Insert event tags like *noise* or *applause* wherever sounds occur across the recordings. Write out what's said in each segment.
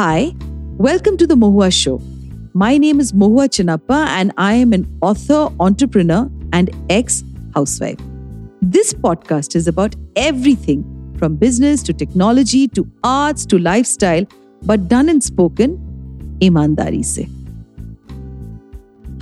Hi, welcome to the Mohua Show. My name is Mohua Chinappa, and I am an author, entrepreneur, and ex housewife. This podcast is about everything from business to technology to arts to lifestyle, but done and spoken imandari se.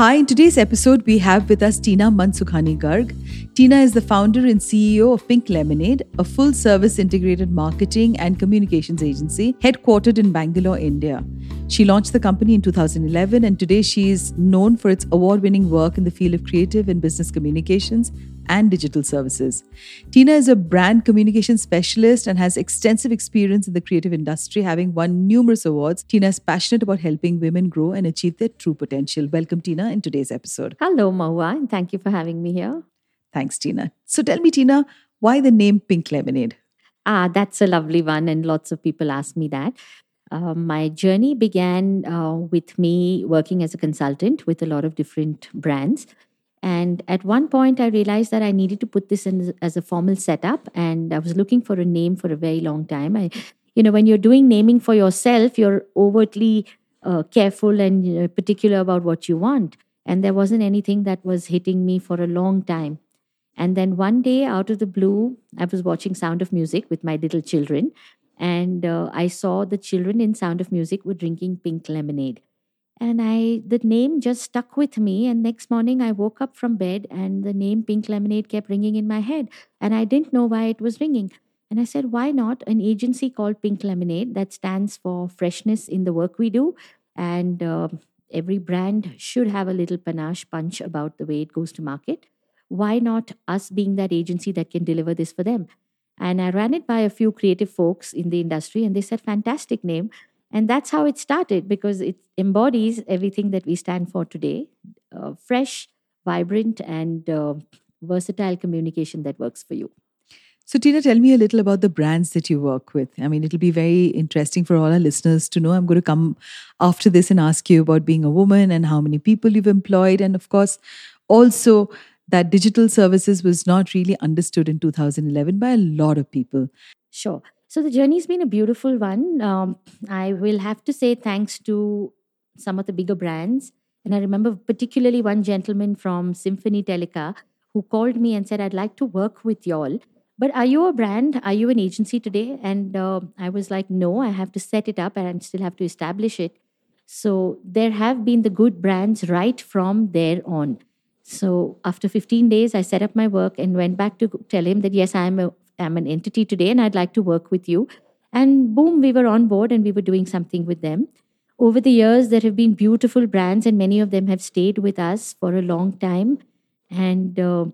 Hi, in today's episode, we have with us Tina Mansukhani Garg. Tina is the founder and CEO of Pink Lemonade, a full service integrated marketing and communications agency headquartered in Bangalore, India. She launched the company in 2011, and today she is known for its award winning work in the field of creative and business communications and digital services. Tina is a brand communication specialist and has extensive experience in the creative industry, having won numerous awards. Tina is passionate about helping women grow and achieve their true potential. Welcome, Tina, in today's episode. Hello, Mohua, and thank you for having me here. Thanks, Tina. So tell me, Tina, why the name Pink Lemonade? Ah, that's a lovely one, and lots of people ask me that. Uh, my journey began uh, with me working as a consultant with a lot of different brands. And at one point, I realized that I needed to put this in as a formal setup. And I was looking for a name for a very long time. I, you know, when you're doing naming for yourself, you're overtly uh, careful and particular about what you want. And there wasn't anything that was hitting me for a long time. And then one day, out of the blue, I was watching Sound of Music with my little children. And uh, I saw the children in Sound of Music were drinking pink lemonade and i the name just stuck with me. And next morning i woke up from bed and the name pink lemonade kept ringing in my head. And i didn't know why it was ringing. And i said why not an agency called pink lemonade that stands for freshness in the work we do? And uh, every brand should have a little panache punch about the way it goes to market. Why not us being that agency that can deliver this for them? And i ran it by a few creative folks in the industry and they said fantastic name and that's how it started because it embodies everything that we stand for today uh, fresh, vibrant, and uh, versatile communication that works for you. So, Tina, tell me a little about the brands that you work with. I mean, it'll be very interesting for all our listeners to know. I'm going to come after this and ask you about being a woman and how many people you've employed. And of course, also that digital services was not really understood in 2011 by a lot of people. Sure. So the journey's been a beautiful one. Um, I will have to say thanks to some of the bigger brands. And I remember particularly one gentleman from Symphony Teleca who called me and said, I'd like to work with y'all. But are you a brand? Are you an agency today? And uh, I was like, no, I have to set it up and I still have to establish it. So there have been the good brands right from there on. So after 15 days, I set up my work and went back to tell him that, yes, I am a am an entity today and I'd like to work with you. And boom, we were on board and we were doing something with them. Over the years, there have been beautiful brands, and many of them have stayed with us for a long time. And uh,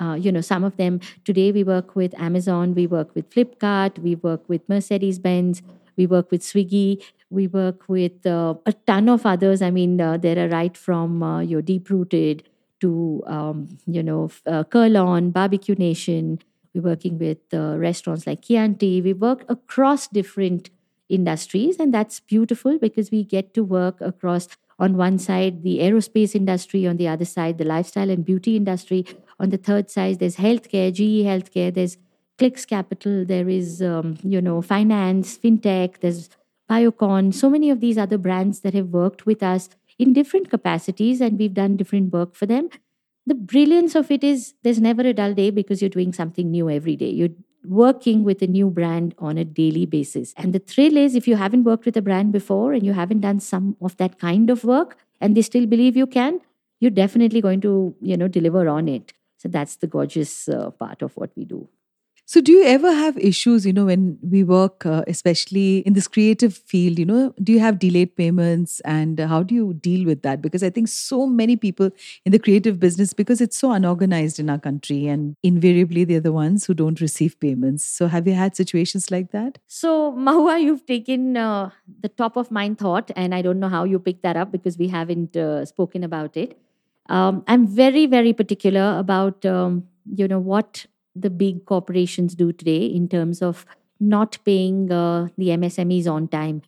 uh, you know, some of them today we work with Amazon, we work with Flipkart, we work with Mercedes Benz, we work with Swiggy, we work with uh, a ton of others. I mean, uh, there are right from uh, your Deep Rooted to um, you know uh, Kurlon, Barbecue Nation, we're working with uh, restaurants like Chianti. We work across different industries, and that's beautiful because we get to work across on one side the aerospace industry, on the other side the lifestyle and beauty industry. On the third side, there's healthcare, GE Healthcare. There's Clicks Capital. There is um, you know finance, fintech. There's Biocon. So many of these other brands that have worked with us in different capacities, and we've done different work for them the brilliance of it is there's never a dull day because you're doing something new every day. You're working with a new brand on a daily basis. And the thrill is if you haven't worked with a brand before and you haven't done some of that kind of work and they still believe you can, you're definitely going to, you know, deliver on it. So that's the gorgeous uh, part of what we do. So, do you ever have issues, you know, when we work, uh, especially in this creative field, you know, do you have delayed payments and how do you deal with that? Because I think so many people in the creative business, because it's so unorganized in our country, and invariably they're the ones who don't receive payments. So, have you had situations like that? So, Mohua, you've taken uh, the top of mind thought, and I don't know how you picked that up because we haven't uh, spoken about it. Um, I'm very, very particular about, um, you know, what the big corporations do today in terms of not paying uh, the MSMEs on time.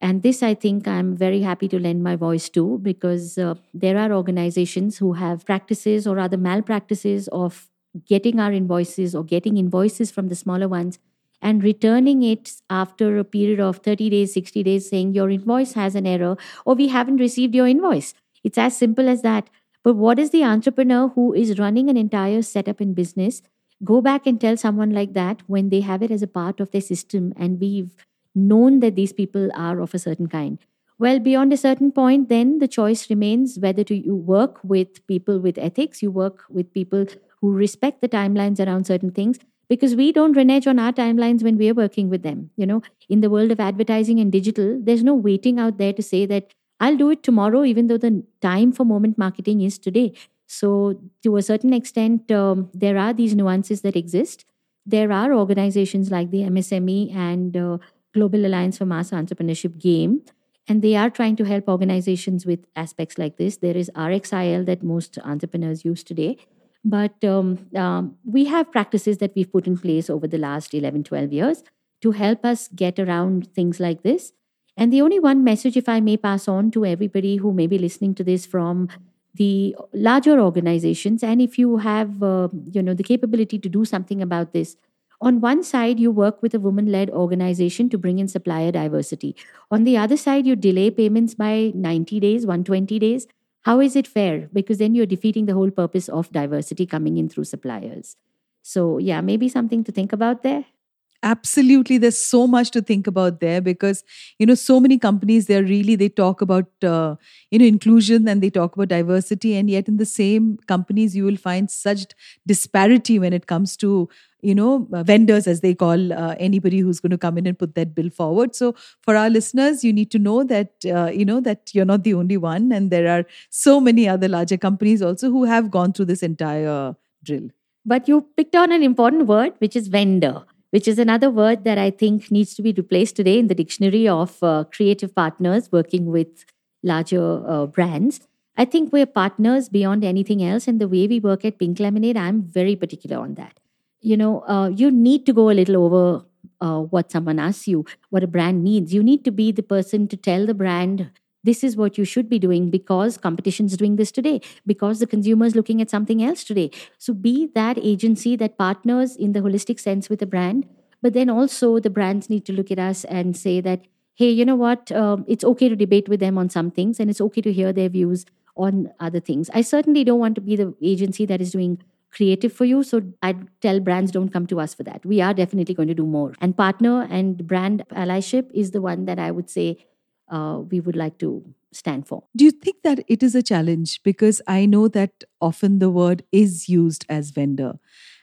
And this, I think, I'm very happy to lend my voice to because uh, there are organizations who have practices or other malpractices of getting our invoices or getting invoices from the smaller ones and returning it after a period of 30 days, 60 days, saying your invoice has an error or we haven't received your invoice. It's as simple as that. But what is the entrepreneur who is running an entire setup in business go back and tell someone like that when they have it as a part of their system and we've known that these people are of a certain kind? Well, beyond a certain point, then the choice remains whether to you work with people with ethics, you work with people who respect the timelines around certain things, because we don't renege on our timelines when we're working with them. You know, in the world of advertising and digital, there's no waiting out there to say that I'll do it tomorrow, even though the time for moment marketing is today. So, to a certain extent, um, there are these nuances that exist. There are organizations like the MSME and uh, Global Alliance for Mass Entrepreneurship GAME, and they are trying to help organizations with aspects like this. There is RXIL that most entrepreneurs use today. But um, um, we have practices that we've put in place over the last 11, 12 years to help us get around things like this. And the only one message, if I may pass on to everybody who may be listening to this from the larger organizations, and if you have, uh, you know, the capability to do something about this, on one side, you work with a woman led organization to bring in supplier diversity. On the other side, you delay payments by 90 days, 120 days. How is it fair? Because then you're defeating the whole purpose of diversity coming in through suppliers. So, yeah, maybe something to think about there absolutely there's so much to think about there because you know so many companies they're really they talk about uh, you know inclusion and they talk about diversity and yet in the same companies you will find such disparity when it comes to you know uh, vendors as they call uh, anybody who's going to come in and put that bill forward. So for our listeners you need to know that uh, you know that you're not the only one and there are so many other larger companies also who have gone through this entire drill. But you picked on an important word which is vendor which is another word that I think needs to be replaced today in the dictionary of uh, creative partners working with larger uh, brands. I think we're partners beyond anything else. And the way we work at Pink Lemonade, I'm very particular on that. You know, uh, you need to go a little over uh, what someone asks you, what a brand needs. You need to be the person to tell the brand this is what you should be doing because competition is doing this today because the consumer is looking at something else today. So be that agency that partners in the holistic sense with the brand but then also the brands need to look at us and say that hey you know what? Um, it's okay to debate with them on some things and it's okay to hear their views on other things. I certainly don't want to be the agency that is doing creative for you. So i tell brands don't come to us for that. We are definitely going to do more. And partner and brand allyship is the one that i would say uh, we would like to stand for. Do you think that it is a challenge? Because I know that often the word is used as vendor.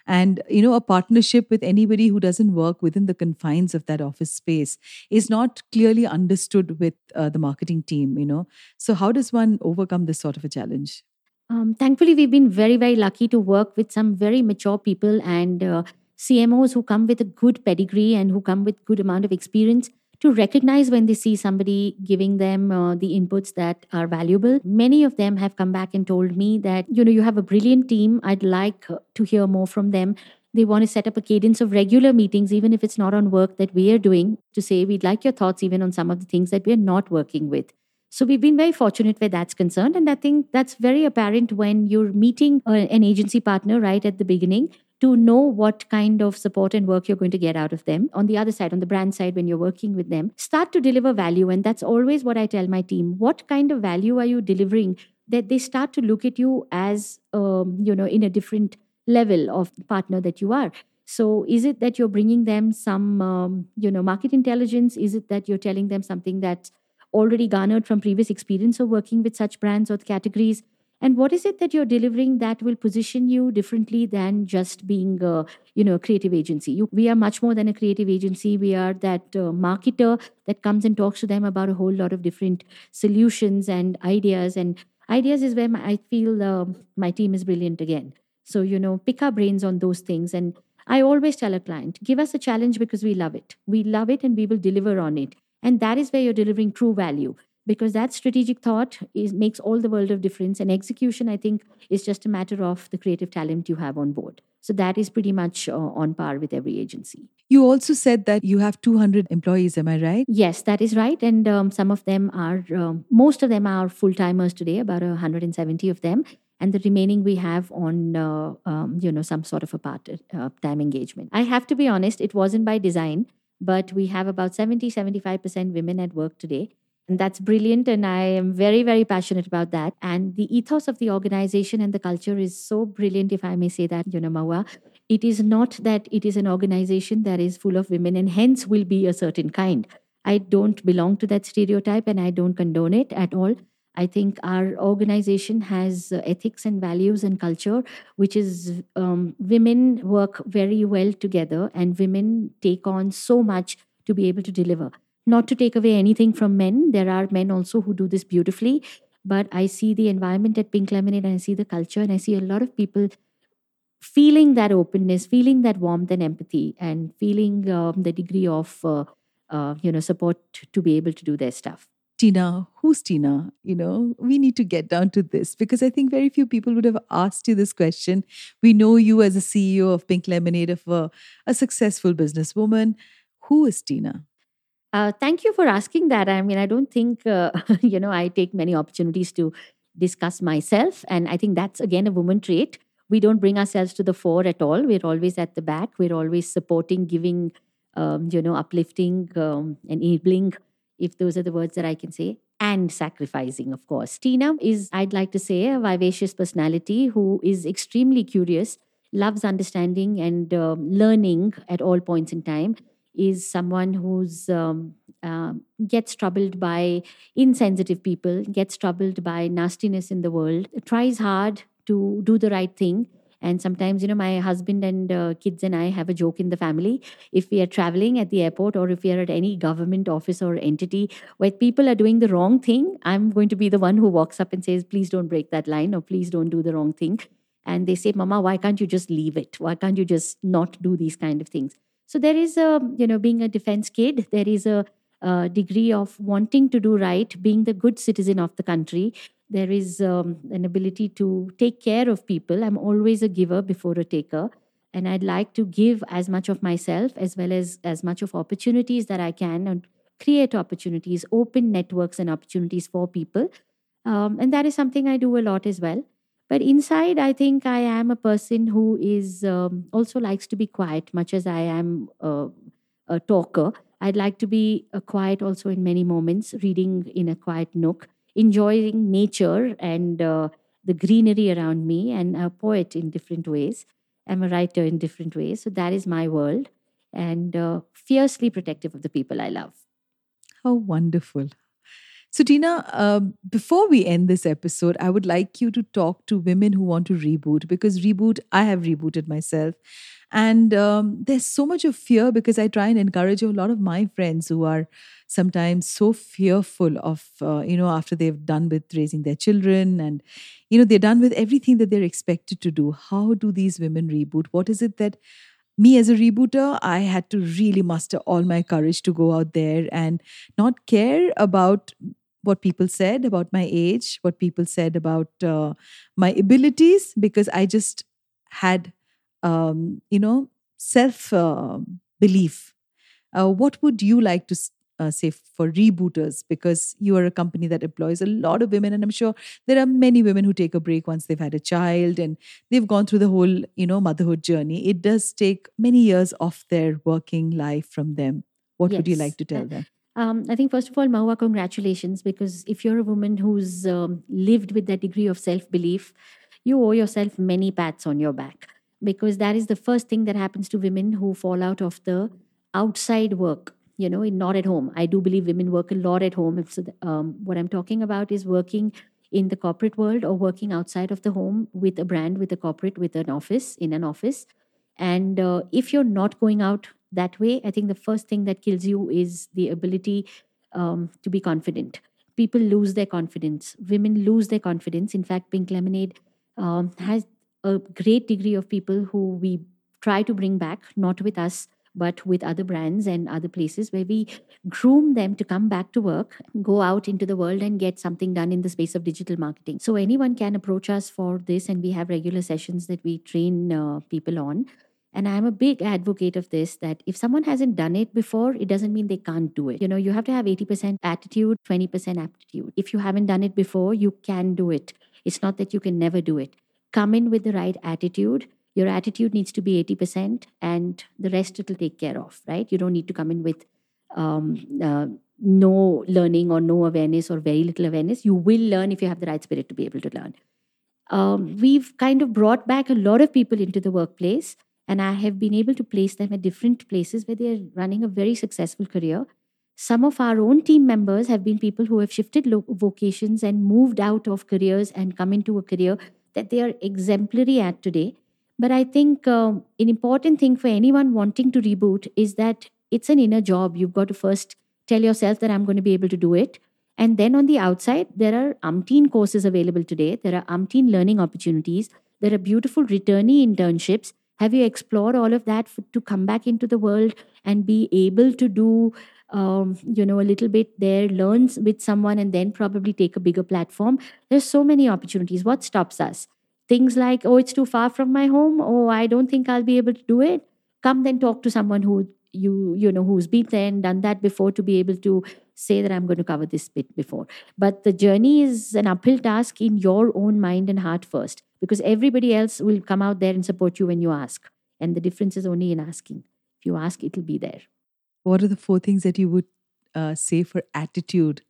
And, you know, a partnership with anybody who doesn't work within the confines of that office space is not clearly understood with uh, the marketing team, you know. So, how does one overcome this sort of a challenge? Um, thankfully, we've been very, very lucky to work with some very mature people and uh, CMOs who come with a good pedigree and who come with good amount of experience to recognize when they see somebody giving them uh, the inputs that are valuable. Many of them have come back and told me that, you know, you have a brilliant team. I'd like to hear more from them. They want to set up a cadence of regular meetings, even if it's not on work that we are doing, to say we'd like your thoughts even on some of the things that we're not working with. So we've been very fortunate where that's concerned. And I think that's very apparent when you're meeting uh, an agency partner right at the beginning to know what kind of support and work you're going to get out of them. On the other side, on the brand side, when you're working with them, start to deliver value. And that's always what I tell my team. What kind of value are you delivering that they start to look at you as, um, you know, in a different level of partner that you are? So, is it that you're bringing them some, um, you know, market intelligence? Is it that you're telling them something that's already garnered from previous experience of working with such brands or categories? And what is it that you're delivering that will position you differently than just being a, you know a creative agency? You, we are much more than a creative agency. We are that uh, marketer that comes and talks to them about a whole lot of different solutions and ideas. And ideas is where my, i feel uh, my team is brilliant again. So you know pick our brains on those things. And i always tell a client give us a challenge because we love it. We love it and we will deliver on it. And that is where you're delivering true value because that strategic thought is, makes all the world of difference and execution i think is just a matter of the creative talent you have on board. So that is pretty much uh, on par with every agency. You also said that you have 200 employees am i right? Yes that is right and um, some of them are um, most of them are full timers today about 170 of them and the remaining we have on uh, um, you know some sort of a part uh, time engagement. I have to be honest it wasn't by design but we have about 70 75% women at work today and that's brilliant and i am very very passionate about that. And the ethos of the organization and the culture is so brilliant if i may say that you know Mohua it is not that it is an organization that is full of women and hence will be a certain kind. I don't belong to that stereotype and i don't condone it at all. I think our organization has uh, ethics and values and culture, which is um, women work very well together and women take on so much to be able to deliver. Not to take away anything from men, there are men also who do this beautifully. But I see the environment at Pink Lemonade and I see the culture and I see a lot of people feeling that openness, feeling that warmth and empathy, and feeling um, the degree of uh, uh, you know support to be able to do their stuff. Tina, who's Tina? You know, we need to get down to this because I think very few people would have asked you this question. We know you as a CEO of Pink Lemonade, of a, a successful businesswoman. Who is Tina? Uh, thank you for asking that. I mean, I don't think, uh, *laughs* you know, I take many opportunities to discuss myself. And I think that's, again, a woman trait. We don't bring ourselves to the fore at all. We're always at the back. We're always supporting, giving, um, you know, uplifting, um, enabling if those are the words that I can say, and sacrificing, of course. Tina is, I'd like to say, a vivacious personality who is extremely curious, loves understanding and uh, learning at all points in time. Is someone who's um, uh, gets troubled by insensitive people, gets troubled by nastiness in the world, tries hard to do the right thing, and sometimes, you know, my husband and uh, kids and I have a joke in the family. If we are traveling at the airport or if we are at any government office or entity where people are doing the wrong thing, I'm going to be the one who walks up and says, please don't break that line or please don't do the wrong thing. And they say, Mama, why can't you just leave it? Why can't you just not do these kind of things? So there is a, you know, being a defense kid, there is a, a degree of wanting to do right, being the good citizen of the country, there is um, an ability to take care of people. I'm always a giver before a taker. And I'd like to give as much of myself as well as as much of opportunities that I can and create opportunities, open networks and opportunities for people. Um, and that is something I do a lot as well. But inside, I think I am a person who is um, also likes to be quiet, much as I am uh, a talker. I'd like to be uh, quiet also in many moments, reading in a quiet nook enjoying nature and uh, the greenery around me and a poet in different ways. I'm a writer in different ways. So that is my world and uh, fiercely protective of the people I love. How wonderful. So, Tina, uh, before we end this episode, I would like you to talk to women who want to reboot because reboot, I have rebooted myself. And um, there's so much of fear because I try and encourage a lot of my friends who are sometimes so fearful of, uh, you know, after they've done with raising their children and, you know, they're done with everything that they're expected to do. How do these women reboot? What is it that me as a rebooter, I had to really muster all my courage to go out there and not care about what people said about my age, what people said about uh, my abilities, because I just had um, you know, self uh, belief. Uh, what would you like to uh, say for rebooters? Because you are a company that employs a lot of women, and I'm sure there are many women who take a break once they've had a child and they've gone through the whole, you know, motherhood journey. It does take many years off their working life from them. What yes. would you like to tell them? Um, I think, first of all, Mohua, congratulations, because if you're a woman who's um, lived with that degree of self belief, you owe yourself many pats on your back because that is the first thing that happens to women who fall out of the outside work you know not at home. I do believe women work a lot at home. So um, what i'm talking about is working in the corporate world or working outside of the home with a brand with a corporate with an office in an office. And uh, if you're not going out that way i think the first thing that kills you is the ability um, to be confident people lose their confidence women lose their confidence in fact pink lemonade um, has a great degree of people who we try to bring back, not with us, but with other brands and other places where we groom them to come back to work, go out into the world and get something done in the space of digital marketing. So anyone can approach us for this, and we have regular sessions that we train uh, people on. And I'm a big advocate of this that if someone hasn't done it before, it doesn't mean they can't do it. You know, you have to have 80% attitude, 20% aptitude. If you haven't done it before, you can do it. It's not that you can never do it. Come in with the right attitude. Your attitude needs to be 80%, and the rest it will take care of, right? You don't need to come in with um, uh, no learning or no awareness or very little awareness. You will learn if you have the right spirit to be able to learn. Um, we've kind of brought back a lot of people into the workplace, and I have been able to place them at different places where they're running a very successful career. Some of our own team members have been people who have shifted lo- vocations and moved out of careers and come into a career that they are exemplary at today. But I think um, an important thing for anyone wanting to reboot is that it's an inner job. You've got to first tell yourself that I'm going to be able to do it. And then on the outside, there are umpteen courses available today. There are umpteen learning opportunities. There are beautiful returnee internships. Have you explored all of that for, to come back into the world and be able to do, um, you know, a little bit there, learn with someone, and then probably take a bigger platform? There's so many opportunities. What stops us? Things like, oh, it's too far from my home. Oh, I don't think I'll be able to do it. Come then talk to someone who you you know who's been there and done that before to be able to say that i'm going to cover this bit before. But the journey is an uphill task in your own mind and heart first because everybody else will come out there and support you when you ask. And the difference is only in asking. If you ask it'll be there. What are the four things that you would uh, say for attitude?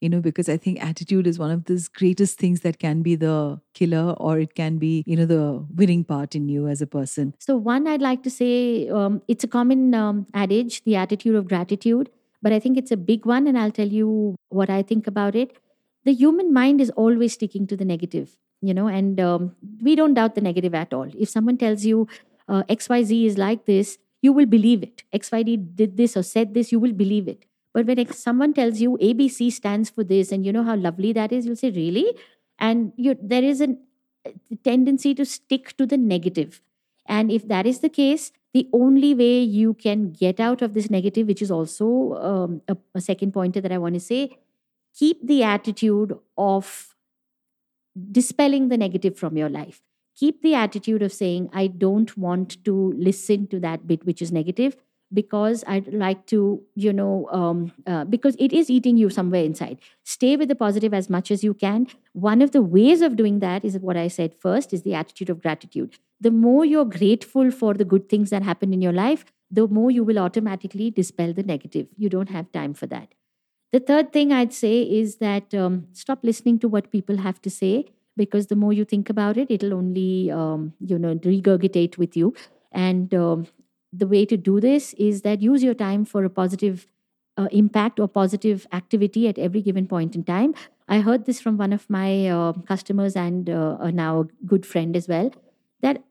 You know because i think attitude is one of the greatest things that can be the killer or it can be you know the winning part in you as a person. So one i'd like to say um, it's a common um, adage the attitude of gratitude but i think it's a big one and i'll tell you what i think about it the human mind is always sticking to the negative you know and um, we don't doubt the negative at all if someone tells you uh, xyz is like this you will believe it xyz did this or said this you will believe it but when someone tells you ABC stands for this, and you know how lovely that is, you'll say, Really? And you, there is a tendency to stick to the negative. And if that is the case, the only way you can get out of this negative, which is also um, a, a second pointer that I want to say, keep the attitude of dispelling the negative from your life. Keep the attitude of saying, I don't want to listen to that bit which is negative because I'd like to, you know, um, uh, because it is eating you somewhere inside. Stay with the positive as much as you can. One of the ways of doing that is what I said first is the attitude of gratitude. The more you're grateful for the good things that happen in your life, the more you will automatically dispel the negative. You don't have time for that. The third thing I'd say is that um, stop listening to what people have to say because the more you think about it, it'll only, um, you know, regurgitate with you. And um, the way to do this is that use your time for a positive uh, impact or positive activity at every given point in time. I heard this from one of my uh, customers and uh, now a good friend as well that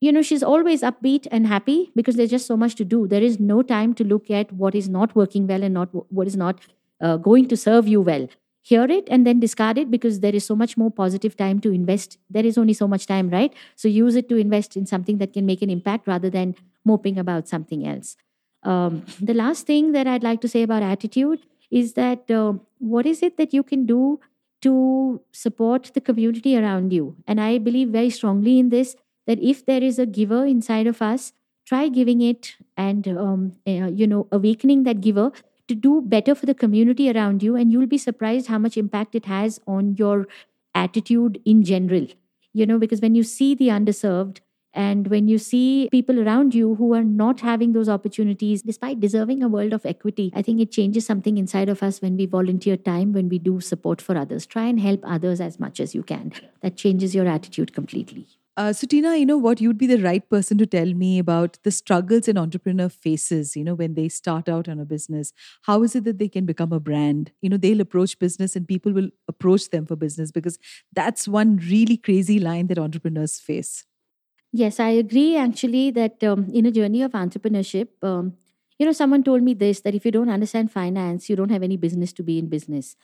you know she's always upbeat and happy because there's just so much to do there is no time to look at what is not working well and not what is not uh, going to serve you well hear it and then discard it because there is so much more positive time to invest there is only so much time right so use it to invest in something that can make an impact rather than moping about something else. Um, the last thing that I'd like to say about attitude is that uh, what is it that you can do to support the community around you? And I believe very strongly in this that if there is a giver inside of us, try giving it and um, uh, you know awakening that giver to do better for the community around you, and you'll be surprised how much impact it has on your attitude in general. You know, because when you see the underserved, and when you see people around you who are not having those opportunities, despite deserving a world of equity, I think it changes something inside of us when we volunteer time, when we do support for others. Try and help others as much as you can. That changes your attitude completely. Uh, so, Tina, you know what? You'd be the right person to tell me about the struggles an entrepreneur faces, you know, when they start out on a business. How is it that they can become a brand? You know, they'll approach business and people will approach them for business because that's one really crazy line that entrepreneurs face. Yes, I agree actually that um, in a journey of entrepreneurship, um, you know, someone told me this that if you don't understand finance, you don't have any business to be in business.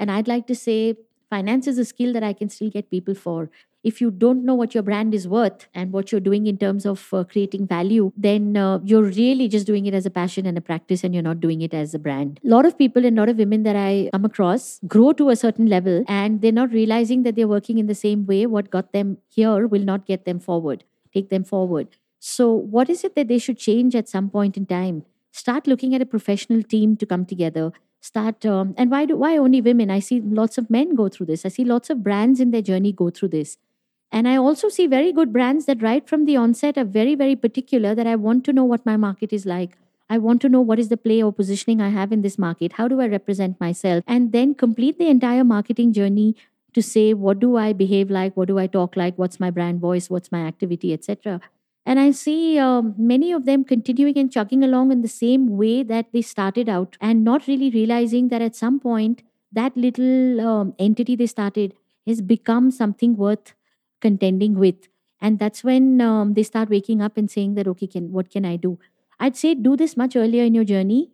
And I'd like to say, finance is a skill that I can still get people for. If you don't know what your brand is worth and what you're doing in terms of uh, creating value, then uh, you're really just doing it as a passion and a practice and you're not doing it as a brand. A lot of people and a lot of women that I come across grow to a certain level and they're not realizing that they're working in the same way. What got them here will not get them forward take them forward. So, what is it that they should change at some point in time? Start looking at a professional team to come together. Start um, and why do why only women i see lots of men go through this i see lots of brands in their journey go through this and i also see very good brands that right from the onset are very very particular that i want to know what my market is like I want to know what is the play or positioning I have in this market. How do I represent myself? And then complete the entire marketing journey to say, what do I behave like? What do I talk like? What's my brand voice? What's my activity, etc. And I see um, many of them continuing and chugging along in the same way that they started out and not really realizing that at some point, that little um, entity they started has become something worth contending with. And that's when um, they start waking up and saying that, okay, can, what can I do? I'd say do this much earlier in your journey,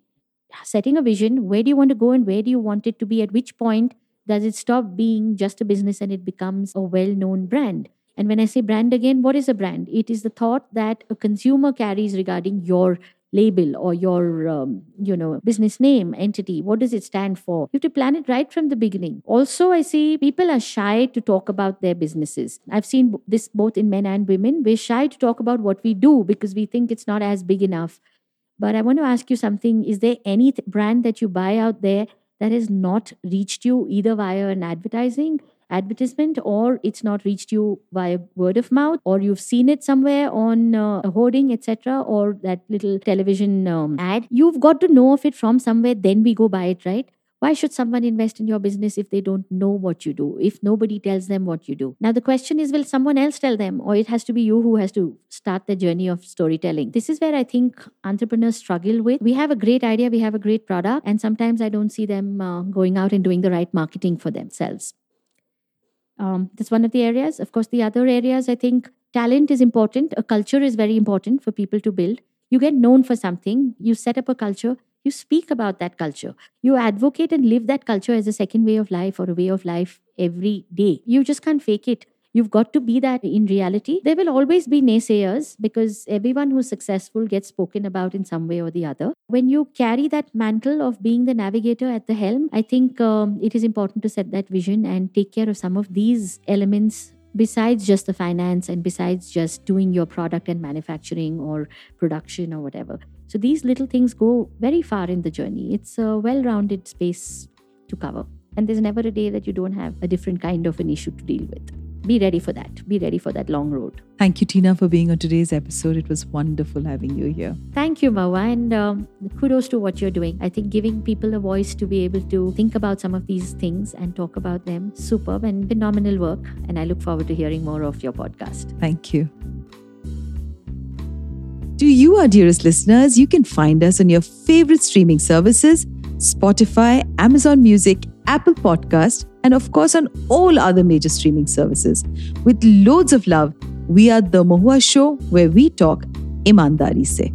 setting a vision. Where do you want to go and where do you want it to be? At which point does it stop being just a business and it becomes a well known brand? And when I say brand again, what is a brand? It is the thought that a consumer carries regarding your label or your um, you know business name entity. What does it stand for? You have to plan it right from the beginning. Also i see people are shy to talk about their businesses. I've seen this both in men and women. We're shy to talk about what we do because we think it's not as big enough. But i want to ask you something. Is there any th- brand that you buy out there that has not reached you either via an advertising advertisement or it's not reached you via word of mouth or you've seen it somewhere on uh, a hoarding etc or that little television um, ad you've got to know of it from somewhere then we go buy it right? Why should someone invest in your business if they don't know what you do if nobody tells them what you do? Now the question is will someone else tell them or it has to be you who has to start the journey of storytelling? This is where i think entrepreneurs struggle with. We have a great idea we have a great product and sometimes i don't see them uh, going out and doing the right marketing for themselves um, that's one of the areas. Of course, the other areas, I think talent is important. A culture is very important for people to build. You get known for something, you set up a culture, you speak about that culture. You advocate and live that culture as a second way of life or a way of life every day. You just can't fake it. You've got to be that in reality. There will always be naysayers because everyone who's successful gets spoken about in some way or the other. When you carry that mantle of being the navigator at the helm, I think um, it is important to set that vision and take care of some of these elements besides just the finance and besides just doing your product and manufacturing or production or whatever. So these little things go very far in the journey. It's a well rounded space to cover. And there's never a day that you don't have a different kind of an issue to deal with be ready for that. Be ready for that long road. Thank you, Tina, for being on today's episode. It was wonderful having you here. Thank you, Mohua, and um, kudos to what you're doing. I think giving people a voice to be able to think about some of these things and talk about them, superb and phenomenal work. And I look forward to hearing more of your podcast. Thank you. To you, our dearest listeners, you can find us on your favorite streaming services Spotify, Amazon Music, Apple Podcast, and of course on all other major streaming services. With loads of love, we are The Mohua Show, where we talk imandari se.